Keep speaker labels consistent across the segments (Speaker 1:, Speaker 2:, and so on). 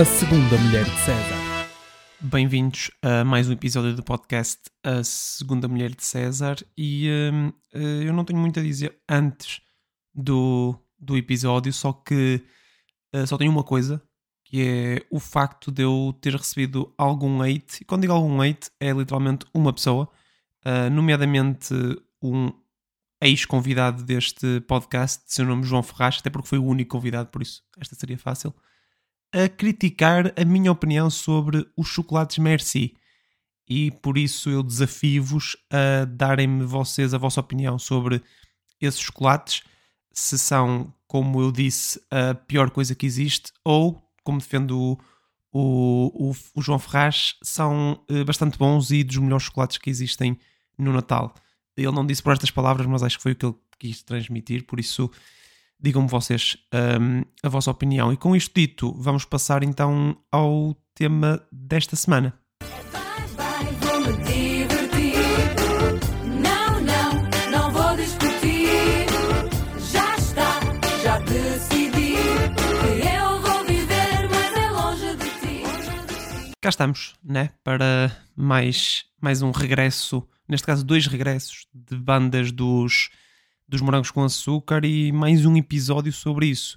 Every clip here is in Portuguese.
Speaker 1: A Segunda Mulher de César.
Speaker 2: Bem-vindos a mais um episódio do podcast A Segunda Mulher de César. E hum, eh, eu não tenho muito a dizer antes do, do episódio, só que eh, só tenho uma coisa, que é o facto de eu ter recebido algum hate. E quando digo algum hate, é literalmente uma pessoa, eh, nomeadamente um ex-convidado deste podcast, seu nome João Ferraz, até porque foi o único convidado, por isso esta seria fácil a criticar a minha opinião sobre os chocolates Merci. E por isso eu desafio-vos a darem-me vocês a vossa opinião sobre esses chocolates, se são, como eu disse, a pior coisa que existe, ou, como defendo o, o, o, João Ferraz, são uh, bastante bons e dos melhores chocolates que existem no Natal. Ele não disse por estas palavras, mas acho que foi o que ele quis transmitir, por isso digam-me vocês um, a vossa opinião. E com isto dito, vamos passar então ao tema desta semana. Cá estamos, né? Para mais, mais um regresso, neste caso, dois regressos de bandas dos, dos Morangos com Açúcar e mais um episódio sobre isso.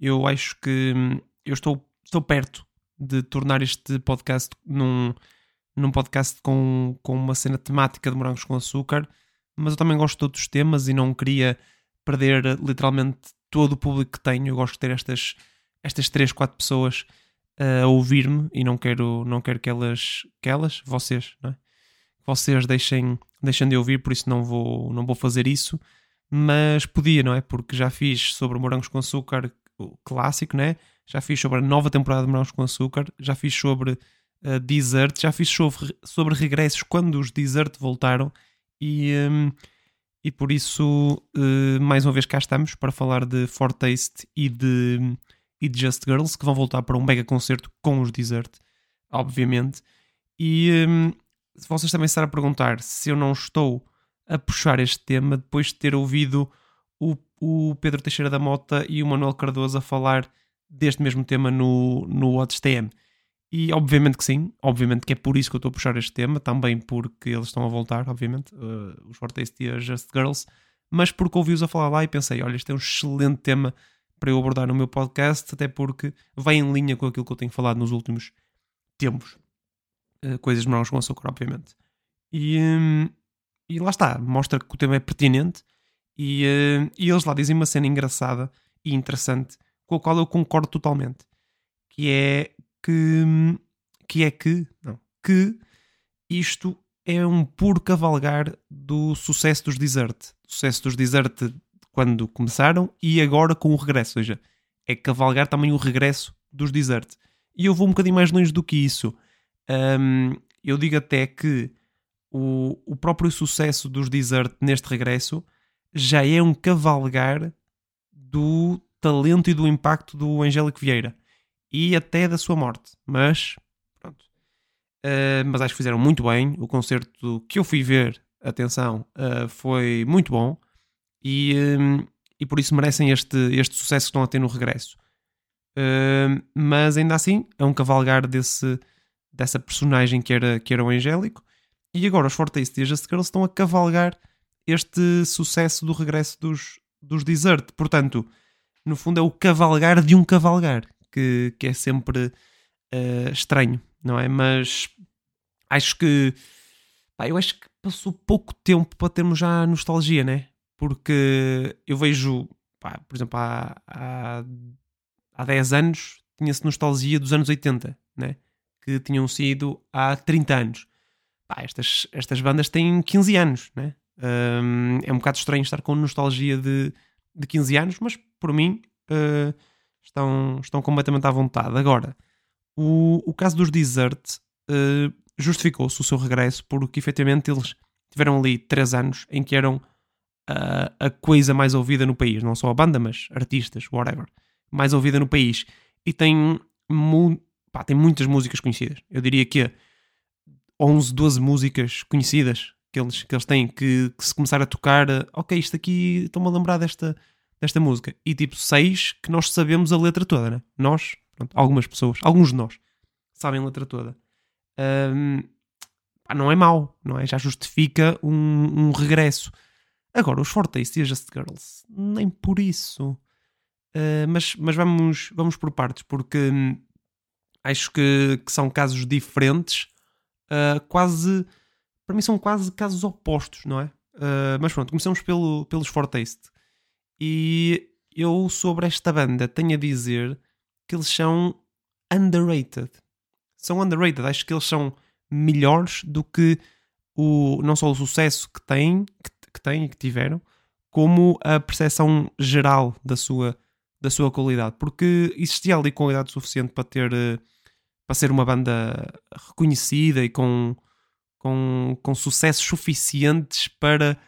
Speaker 2: Eu acho que hum, eu estou, estou perto de tornar este podcast num, num podcast com, com uma cena temática de Morangos com Açúcar, mas eu também gosto de outros temas e não queria perder literalmente todo o público que tenho. Eu gosto de ter estas, estas 3, 4 pessoas a ouvir-me e não quero, não quero que elas, que elas, vocês, não é? vocês deixem, deixem de ouvir, por isso não vou, não vou fazer isso mas podia, não é? Porque já fiz sobre morangos com açúcar clássico, né? Já fiz sobre a nova temporada de morangos com açúcar, já fiz sobre uh, dessert, já fiz sobre, sobre regressos quando os dessert voltaram e, um, e por isso uh, mais uma vez cá estamos para falar de Fortaste e de, e de Just Girls que vão voltar para um mega concerto com os dessert, obviamente. E um, vocês também estarem a perguntar se eu não estou a puxar este tema depois de ter ouvido o, o Pedro Teixeira da Mota e o Manuel Cardoso a falar deste mesmo tema no, no WhatsApp. E obviamente que sim, obviamente que é por isso que eu estou a puxar este tema, também porque eles estão a voltar, obviamente, uh, os e as Just Girls, mas porque ouvi-os a falar lá e pensei, olha, este é um excelente tema para eu abordar no meu podcast, até porque vai em linha com aquilo que eu tenho falado nos últimos tempos. Uh, coisas menores com açúcar, obviamente. E, hum, e lá está, mostra que o tema é pertinente e, uh, e eles lá dizem uma cena engraçada e interessante com a qual eu concordo totalmente, que é que que é que não, que isto é um puro cavalgar do sucesso dos Desert, sucesso dos Desert quando começaram e agora com o regresso, ou seja, é cavalgar também o regresso dos Desert. E eu vou um bocadinho mais longe do que isso. Um, eu digo até que o, o próprio sucesso dos Desert neste regresso já é um cavalgar do talento e do impacto do Angélico Vieira e até da sua morte. Mas, pronto. Uh, mas acho que fizeram muito bem. O concerto que eu fui ver, atenção, uh, foi muito bom e, um, e por isso merecem este, este sucesso que estão a ter no regresso. Uh, mas ainda assim, é um cavalgar desse, dessa personagem que era, que era o Angélico e agora os Fortaste e as Just Girls estão a cavalgar este sucesso do regresso dos, dos Desert. Portanto, no fundo é o cavalgar de um cavalgar, que, que é sempre uh, estranho, não é? Mas acho que pá, eu acho que passou pouco tempo para termos já nostalgia, né? Porque eu vejo, pá, por exemplo, há, há, há 10 anos tinha-se nostalgia dos anos 80, né? Que tinham sido há 30 anos pá, estas, estas bandas têm 15 anos, né? Um, é um bocado estranho estar com nostalgia de, de 15 anos, mas por mim uh, estão, estão completamente à vontade. Agora, o, o caso dos Desert uh, justificou-se o seu regresso porque efetivamente eles tiveram ali 3 anos em que eram uh, a coisa mais ouvida no país, não só a banda, mas artistas, whatever, mais ouvida no país. E tem, mu pá, tem muitas músicas conhecidas. Eu diria que 11, 12 músicas conhecidas que eles, que eles têm, que, que se começar a tocar, eh, ok, isto aqui, estou-me a lembrar desta, desta música. E tipo, seis que nós sabemos a letra toda, né? Nós, pronto, algumas pessoas, alguns de nós, sabem a letra toda. Pá, não é mau, não é? Já justifica um, um regresso. Agora, os Fortaste e as Just Girls, nem por isso. Ah, mas mas vamos, vamos por partes, porque hum, acho que, que são casos diferentes, ah, quase, para mim são quase casos opostos, não é? Ah, mas pronto, começamos pelo, pelos Fortaste. E eu, sobre esta banda, tenho a dizer que eles são underrated. São underrated. Acho que eles são melhores do que o, não só o sucesso que têm, que, que têm e que tiveram, como a percepção geral da sua, da sua qualidade. Porque existia ali qualidade suficiente para ter eh, para ser uma banda reconhecida e com, com, com sucessos suficientes para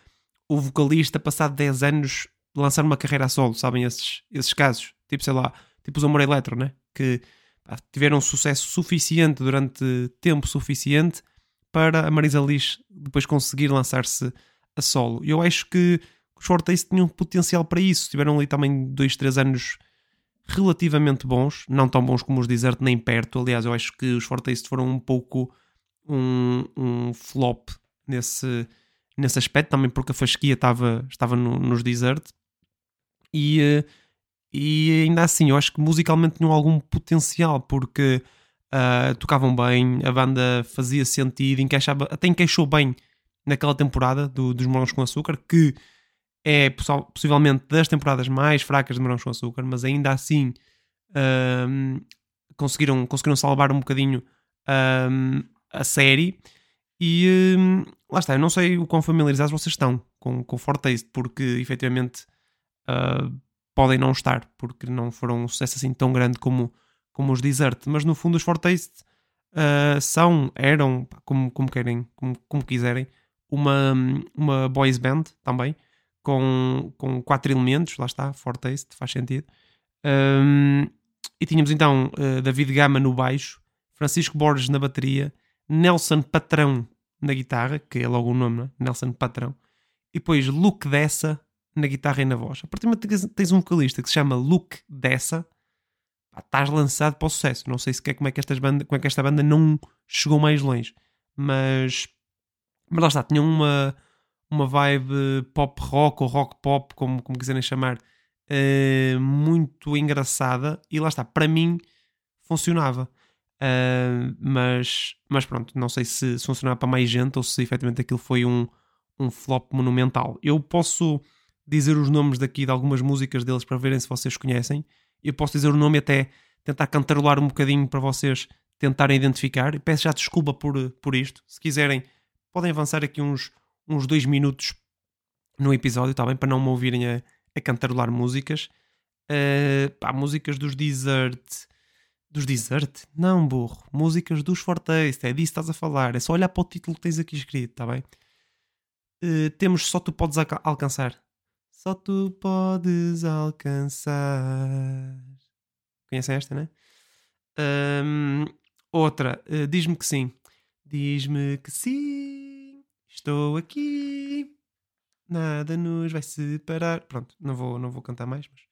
Speaker 2: o vocalista, passado 10 anos, lançar uma carreira a solo, sabem? Esses, esses casos. Tipo, sei lá, tipo os Amor Eletro, né? Que pá, tiveram sucesso suficiente durante tempo suficiente para a Marisa Liz depois conseguir lançar-se a solo. Eu acho que os Fortaste tinham potencial para isso. Tiveram ali também 2, 3 anos relativamente bons, não tão bons como os Desert, nem perto. Aliás, eu acho que os Fortaste foram um pouco um, um flop nesse, nesse aspecto, também porque a fasquia estava, estava no- nos Desert. E, eh, e ainda assim, eu acho que musicalmente tinham algum potencial, porque ah, tocavam bem, a banda fazia sentido, encaixava, até encaixou bem naquela temporada do- dos Morangos com Açúcar, que é possi- possivelmente das temporadas mais fracas de Morangos com Açúcar, mas ainda assim ahm, conseguiram, conseguiram salvar um bocadinho ahm, a série. E hum, lá está, eu não sei o quão familiarizados vocês estão com, com Fortaste, porque efetivamente ah, podem não estar, porque não foram um sucesso assim tão grande como, como os Desert, mas no fundo os Fortaste ah, são, eram, como, como querem, como, como quiserem, uma, uma boys band também, com, com quatro elementos, lá está, Fortaste, faz sentido. Um, e tínhamos então uh, David Gama no baixo, Francisco Borges na bateria, Nelson Patrão na guitarra, que é logo o nome, não é? Nelson Patrão, e depois Luke Dessa na guitarra e na voz. A partir momento que tens- um vocalista que se chama Luke Dessa, pá, estás lançado para o sucesso. Não sei sequer como é que, estas banda, como é que esta banda não chegou mais longe, mas, mas lá está, tinham uma, uma vibe pop rock ou rock pop, como, como quiserem chamar, eh, muito engraçada e lá está, para mim funcionava. Uh, mas, mas pronto, não sei se, se funcionava para mais gente ou se efetivamente aquilo foi um, um flop monumental. Eu posso dizer os nomes daqui de algumas músicas deles para verem se vocês conhecem. Eu posso dizer o nome e até tentar cantarolar um bocadinho para vocês tentarem identificar. E peço já desculpa por, por isto. Se quiserem, podem avançar aqui uns, uns dois minutos no episódio, está bem? Para não me ouvirem a, a cantarolar músicas. Uh, pá, músicas dos Desert. Dos Desert? Não, burro. Músicas dos Fortaste. É disso que estás a falar. É só olhar para o título que tens aqui escrito, está bem? Uh, temos Só Tu Podes Alca- Alcançar. Só Tu Podes Alcançar. Conhecem esta, né? Ahm, outra. uh, Diz-me que sim. Diz-me que sim. Estou aqui. Nada nos vai separar. Pronto, não vou, não vou cantar mais, mas.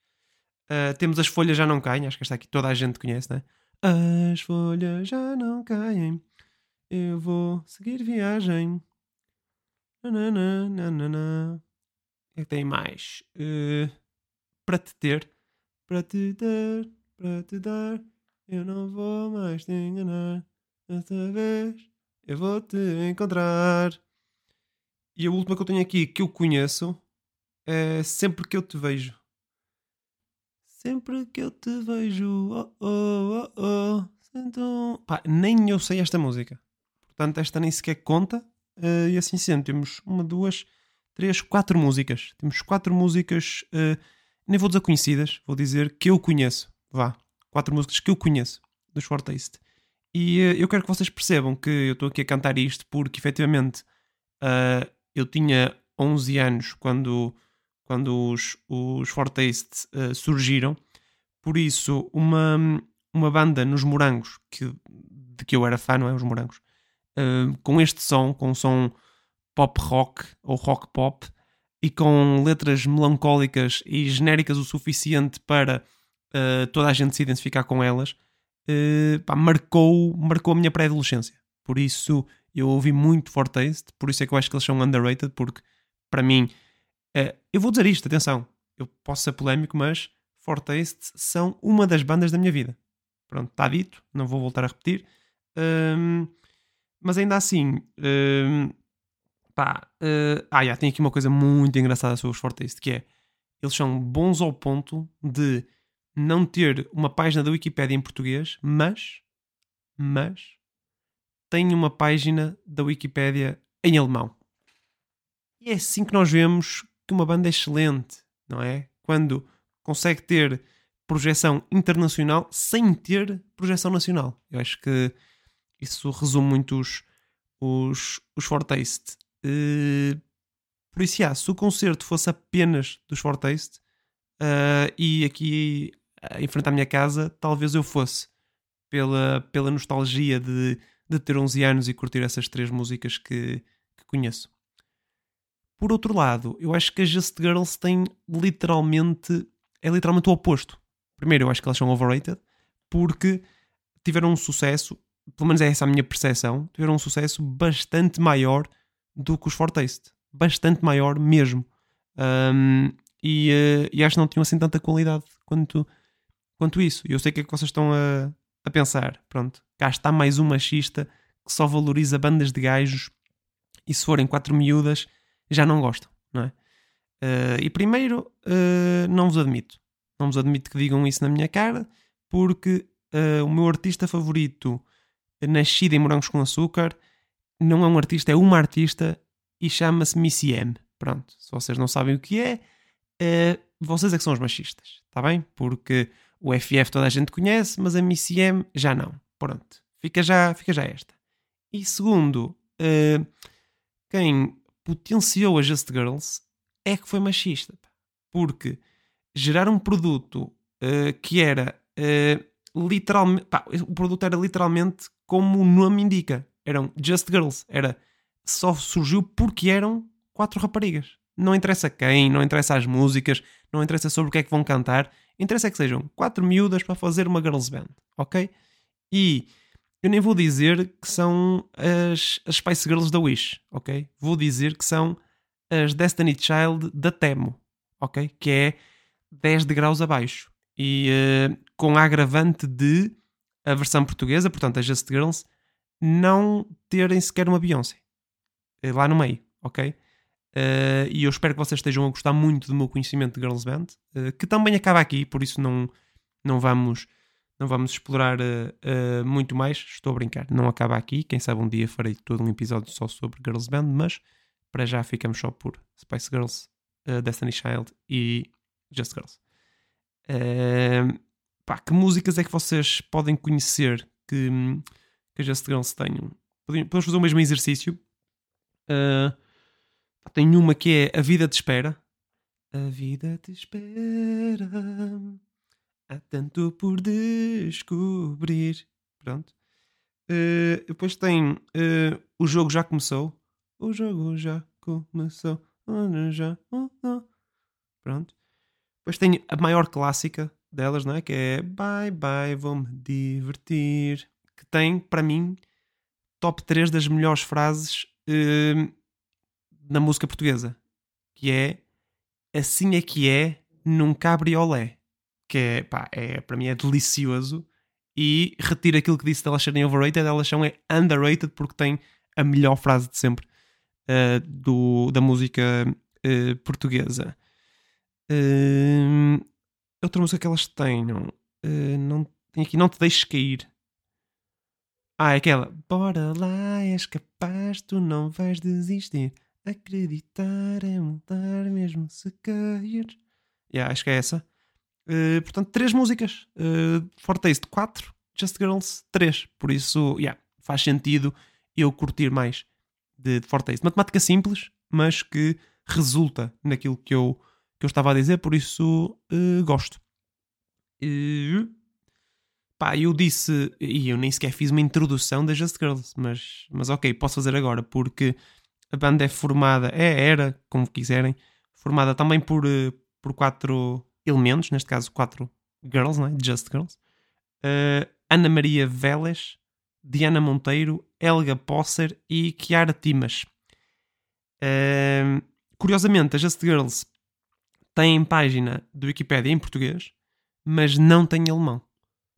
Speaker 2: Uh, temos As Folhas Já Não Caem, acho que esta aqui toda a gente conhece, né? As folhas já não caem, eu vou seguir viagem. Nanana, nanana. O que é que tem mais? Uh, para te ter, para te dar, para te dar, eu não vou mais te enganar. Desta vez eu vou te encontrar. E a última que eu tenho aqui que eu conheço é Sempre que eu te vejo. Sempre que eu te vejo, oh oh oh oh, um... Pá, nem eu sei esta música. Portanto, esta nem sequer conta. eh, e assim sendo, temos uma, duas, três, quatro músicas. Temos quatro músicas, eh, nem vou dizer conhecidas, vou dizer que eu conheço. Vá, quatro músicas que eu conheço dos Fortaste. E eh, eu quero que vocês percebam que eu estou aqui a cantar isto porque efetivamente eu tinha 11 anos quando, quando os, os Fortaste ah, surgiram. Por isso, uma, uma banda nos Morangos, que, de que eu era fã, não é? Os Morangos, ah, com este som, com um som pop rock ou rock pop e com letras melancólicas e genéricas o suficiente para uh, toda a gente se identificar com elas, uh, pá, marcou, marcou a minha pré-adolescência. Por isso eu ouvi muito Fortaste, por isso é que eu acho que eles são underrated, porque para mim, uh, eu vou dizer isto, atenção, eu posso ser polémico, mas Fortaste são uma das bandas da minha vida. Pronto, está dito, não vou voltar a repetir. Um, mas ainda assim, um, pá, uh, ah, já, tem aqui uma coisa muito engraçada sobre os Fortaste, que é, eles são bons ao ponto de não ter uma página da Wikipédia em português, mas, mas, têm uma página da Wikipédia em alemão. E é assim que nós vemos que uma banda é excelente, não é? Quando consegue ter projeção internacional sem ter projeção nacional. Eu acho que isso resume muito os, os, os. Uh, por isso, se o concerto fosse apenas dos Fortaste uh, e aqui uh, em frente à minha casa, talvez eu fosse pela, pela nostalgia de, de ter 11 anos e curtir essas três músicas que, que conheço. Por outro lado, eu acho que as Just Girls têm literalmente é literalmente o oposto. Primeiro, eu acho que elas são overrated porque tiveram um sucesso, pelo menos é essa a minha percepção, tiveram um sucesso bastante maior do que os Fortaste. Bastante maior mesmo. Um, e, uh, e, acho que não tinham assim tanta qualidade quanto, quanto isso. E eu sei que é que vocês estão a, a pensar. Pronto, cá está mais um machista que só valoriza bandas de gajos e se forem quatro miúdas já não gostam, não é? Uh, e primeiro, uh, não vos admito. Não vos admito que digam isso na minha cara, porque uh, o meu artista favorito, nascido em Morangos com Açúcar, não é um artista, é uma artista e chama-se Missy M. Pronto, se vocês não sabem o que é, vocês é que são os machistas, está bem? Porque o FF toda a gente conhece, mas a Missy M já não. Pronto, fica já, fica já esta. E segundo, quem potenciou as Just Girls é que foi machista. Porque gerar um produto uh, que era uh, literalmente. Pá, o produto era literalmente como o nome indica. Eram Just Girls. Era, só surgiu porque eram quatro raparigas. Não interessa quem, não interessa as músicas, não interessa sobre o que é que vão cantar. Interessa é que sejam quatro miúdas para fazer uma girls band, ok? E eu nem vou dizer que são as, as Spice Girls da Wish, ok? Vou dizer que são as Destiny Child da Temo, ok? Que é 10 degraus abaixo. E uh, com a agravante de a versão portuguesa, portanto, as Just Girls, não terem sequer uma Beyoncé uh, lá no meio, ok? Uh, e eu espero que vocês estejam a gostar muito do meu conhecimento de Girls Band, que também acaba aqui, por isso não, não vamos não vamos explorar muito mais. Estou a brincar, não acaba aqui. Quem sabe um dia farei todo um episódio só sobre Girls Band, mas para já ficamos só por Spice Girls, uh, Destiny Child e Just Girls. Uh, pá, que músicas é que vocês podem conhecer que, que Just Girls tenham? Podemos fazer o mesmo exercício. Uh, tem uma que é A Vida te Espera. A vida te espera. Há tanto por descobrir. Pronto. Uh, depois tem uh, O Jogo Já Começou. O jogo já começou. Já. Pronto. Depois tenho a maior clássica delas, não é? Que é Bye Bye, vou-me divertir. Que tem, para mim, top 3 das melhores frases uh, na música portuguesa. Que é Assim é que é num cabriolé. Que é, pá, é, para mim é delicioso. E retiro aquilo que disse delas serem overrated. Elas são é underrated porque tem a melhor frase de sempre uh, do, da música uh, portuguesa. Uh, outra música que elas tenham. não, tem aqui, não te deixes cair. Ah, é aquela. Bora lá, és capaz, tu não vais desistir. Acreditar é mudar mesmo se cair. Yeah, acho que é essa. Uh, portanto, três músicas. Uh, Fortaste, quatro. Just Girls, três. Por isso, yeah, faz sentido eu curtir mais de, de Fortaste. Matemática simples, mas que resulta naquilo que eu, que eu estava a dizer, por isso uh, gosto. Uh, pá, eu disse, e eu nem sequer fiz uma introdução das Just Girls, mas, mas ok, posso fazer agora, porque a banda é formada, é, era, como quiserem, formada também por, uh, por quatro elementos, neste caso quatro Girls, não é? Just Girls. Uh, Ana Maria Vélez, Diana Monteiro, Helga Posser e Chiara Timas. Uh, curiosamente, a Just Girls tem página do Wikipedia em português, mas não tem alemão.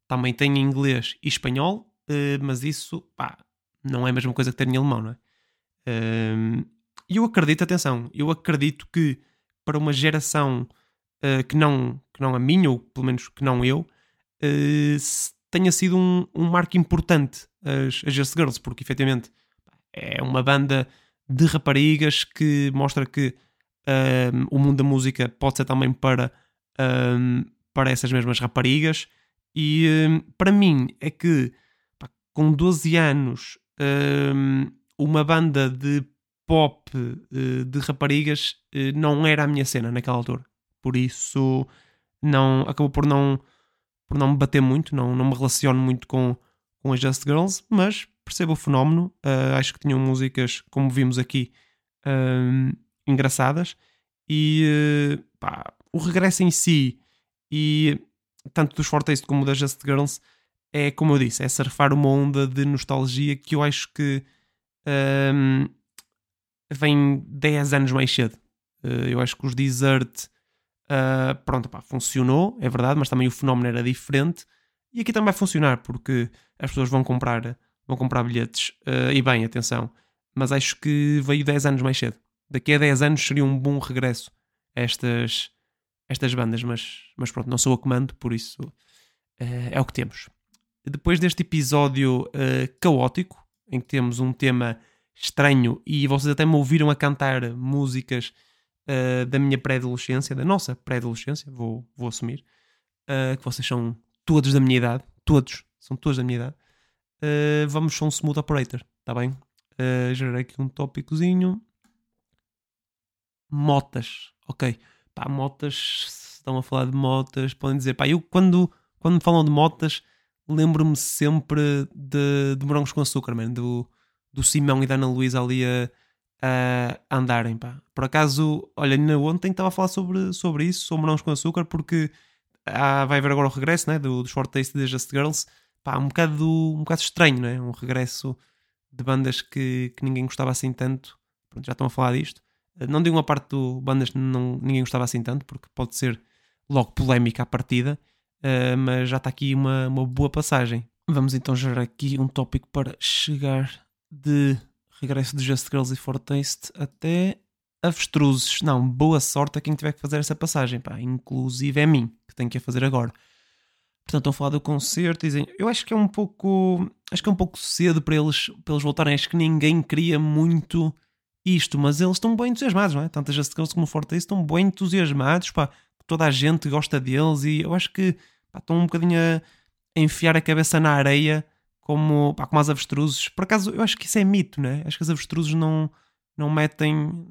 Speaker 2: Também tem inglês e espanhol, mas isso pá, não é a mesma coisa que ter em alemão, não é? E eu acredito, atenção, eu acredito que para uma geração uh, que, não, que não a minha, ou pelo menos que não eu, uh, tenha sido um, um marco importante as, as Just Girls, porque efetivamente é uma banda de raparigas que mostra que o mundo da música pode ser também para, para essas mesmas raparigas. E para mim é que pá, com 12 anos uma banda de pop uh, de raparigas uh, não era a minha cena naquela altura. Por isso não acabou por não por não me bater muito, não, não me relaciono muito com, com as Just Girls, mas percebo o fenómeno. Uh, acho que tinham músicas, como vimos aqui, engraçadas. E pá, o regresso em si, e tanto dos Fortaste como das Just Girls, é como eu disse, é surfar uma onda de nostalgia que eu acho que um, vem 10 anos mais cedo. Uh, eu acho que os Desert, uh, pronto, pá, funcionou, é verdade, mas também o fenómeno era diferente. E aqui também vai funcionar, porque as pessoas vão comprar, vão comprar bilhetes. Uh, e bem, atenção, mas acho que veio 10 anos mais cedo. Daqui a 10 anos seria um bom regresso a estas, estas bandas, mas, mas pronto, não sou a comando, por isso é o que temos. Depois deste episódio caótico, em que temos um tema estranho e vocês até me ouviram a cantar músicas uh, da minha pré-adolescência, da nossa pré-adolescência, vou, vou assumir, uh, que vocês são todos da minha idade, todos, são todos da minha idade. Uh, vamos só um smooth operator, tá bem? Uh, gerei aqui um tópicozinho. Motas, ok. Pá, motas, estão a falar de motas, podem dizer, pá, eu quando, quando falam de motas lembro-me sempre de, de Morangos com Açúcar, man, do, do Simão e da Ana Luísa ali a, a andarem. Pá. Por acaso, olha, ainda ontem estava a falar sobre, sobre isso, sobre Morangos com Açúcar, porque ah, vai haver agora o regresso né, do, do Short Taste das Just Girls. Pá, um, bocado, um bocado estranho, não é? Um regresso de bandas que, que ninguém gostava assim tanto. Pronto, já estão a falar disto. Não digo uma parte do bandas que ninguém gostava assim tanto, porque pode ser logo polémica à partida. Uh, mas já está aqui uma, uma boa passagem. Vamos então gerar aqui um tópico para chegar de regresso de Just Girls e For Taste até avestruzes. Não, boa sorte a quem tiver que fazer essa passagem, pá. Inclusive é mim que tenho que a fazer agora. Portanto, estão a falar do concerto dizem, eu acho que é um pouco, acho que é um pouco cedo para eles, para eles voltarem. Acho que ninguém queria muito isto, mas eles estão bem entusiasmados, não é? Tanto a Just Girls como o Forte estão bem entusiasmados, pá. Toda a gente gosta deles e eu acho que pá, estão um bocadinho a enfiar a cabeça na areia como, pá, como as avestruzes. Por acaso, eu acho que isso é mito, né? Acho que as avestruzes não, não metem.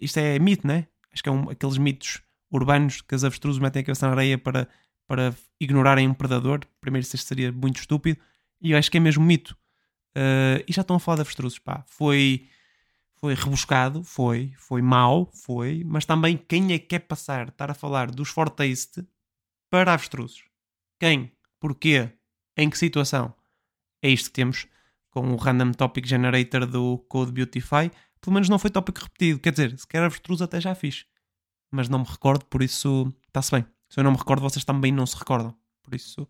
Speaker 2: Isto é mito, né? Acho que é um, aqueles mitos urbanos que as avestruzes metem a cabeça na areia para, para ignorarem um predador. Primeiro, isso seria muito estúpido. E eu acho que é mesmo mito. Uh, e já estão a falar de avestruzes, pá. Foi, foi rebuscado, foi, foi mau, foi. Mas também quem é que quer passar, estar a falar dos Fortaste para avestruzes? Quem? Porquê? Em que situação? É isto que temos com o Random Topic Generator do Code Beautify. Pelo menos não foi tópico repetido. Quer dizer, se quer avestruz até já fiz. Mas não me recordo, por isso está-se bem. Se eu não me recordo, vocês também não se recordam. Por isso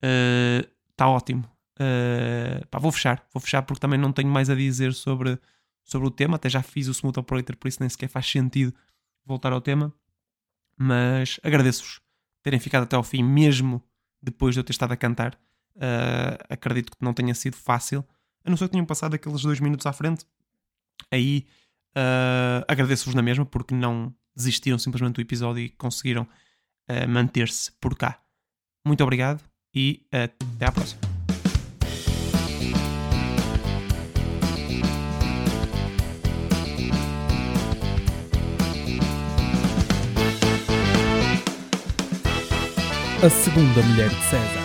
Speaker 2: está uh, ótimo. Uh, pá, vou fechar. Vou fechar porque também não tenho mais a dizer sobre, sobre o tema. Até já fiz o Smooth Operator, por isso nem sequer faz sentido voltar ao tema. Mas agradeço-vos terem ficado até ao fim, mesmo depois de eu ter estado a cantar. Uh, acredito que não tenha sido fácil, a não ser que tenham passado aqueles dois minutos à frente. Aí uh, agradeço-vos na mesma, porque não desistiram simplesmente do episódio e conseguiram uh, manter-se por cá. Muito obrigado e até à próxima.
Speaker 1: A segunda mulher de César.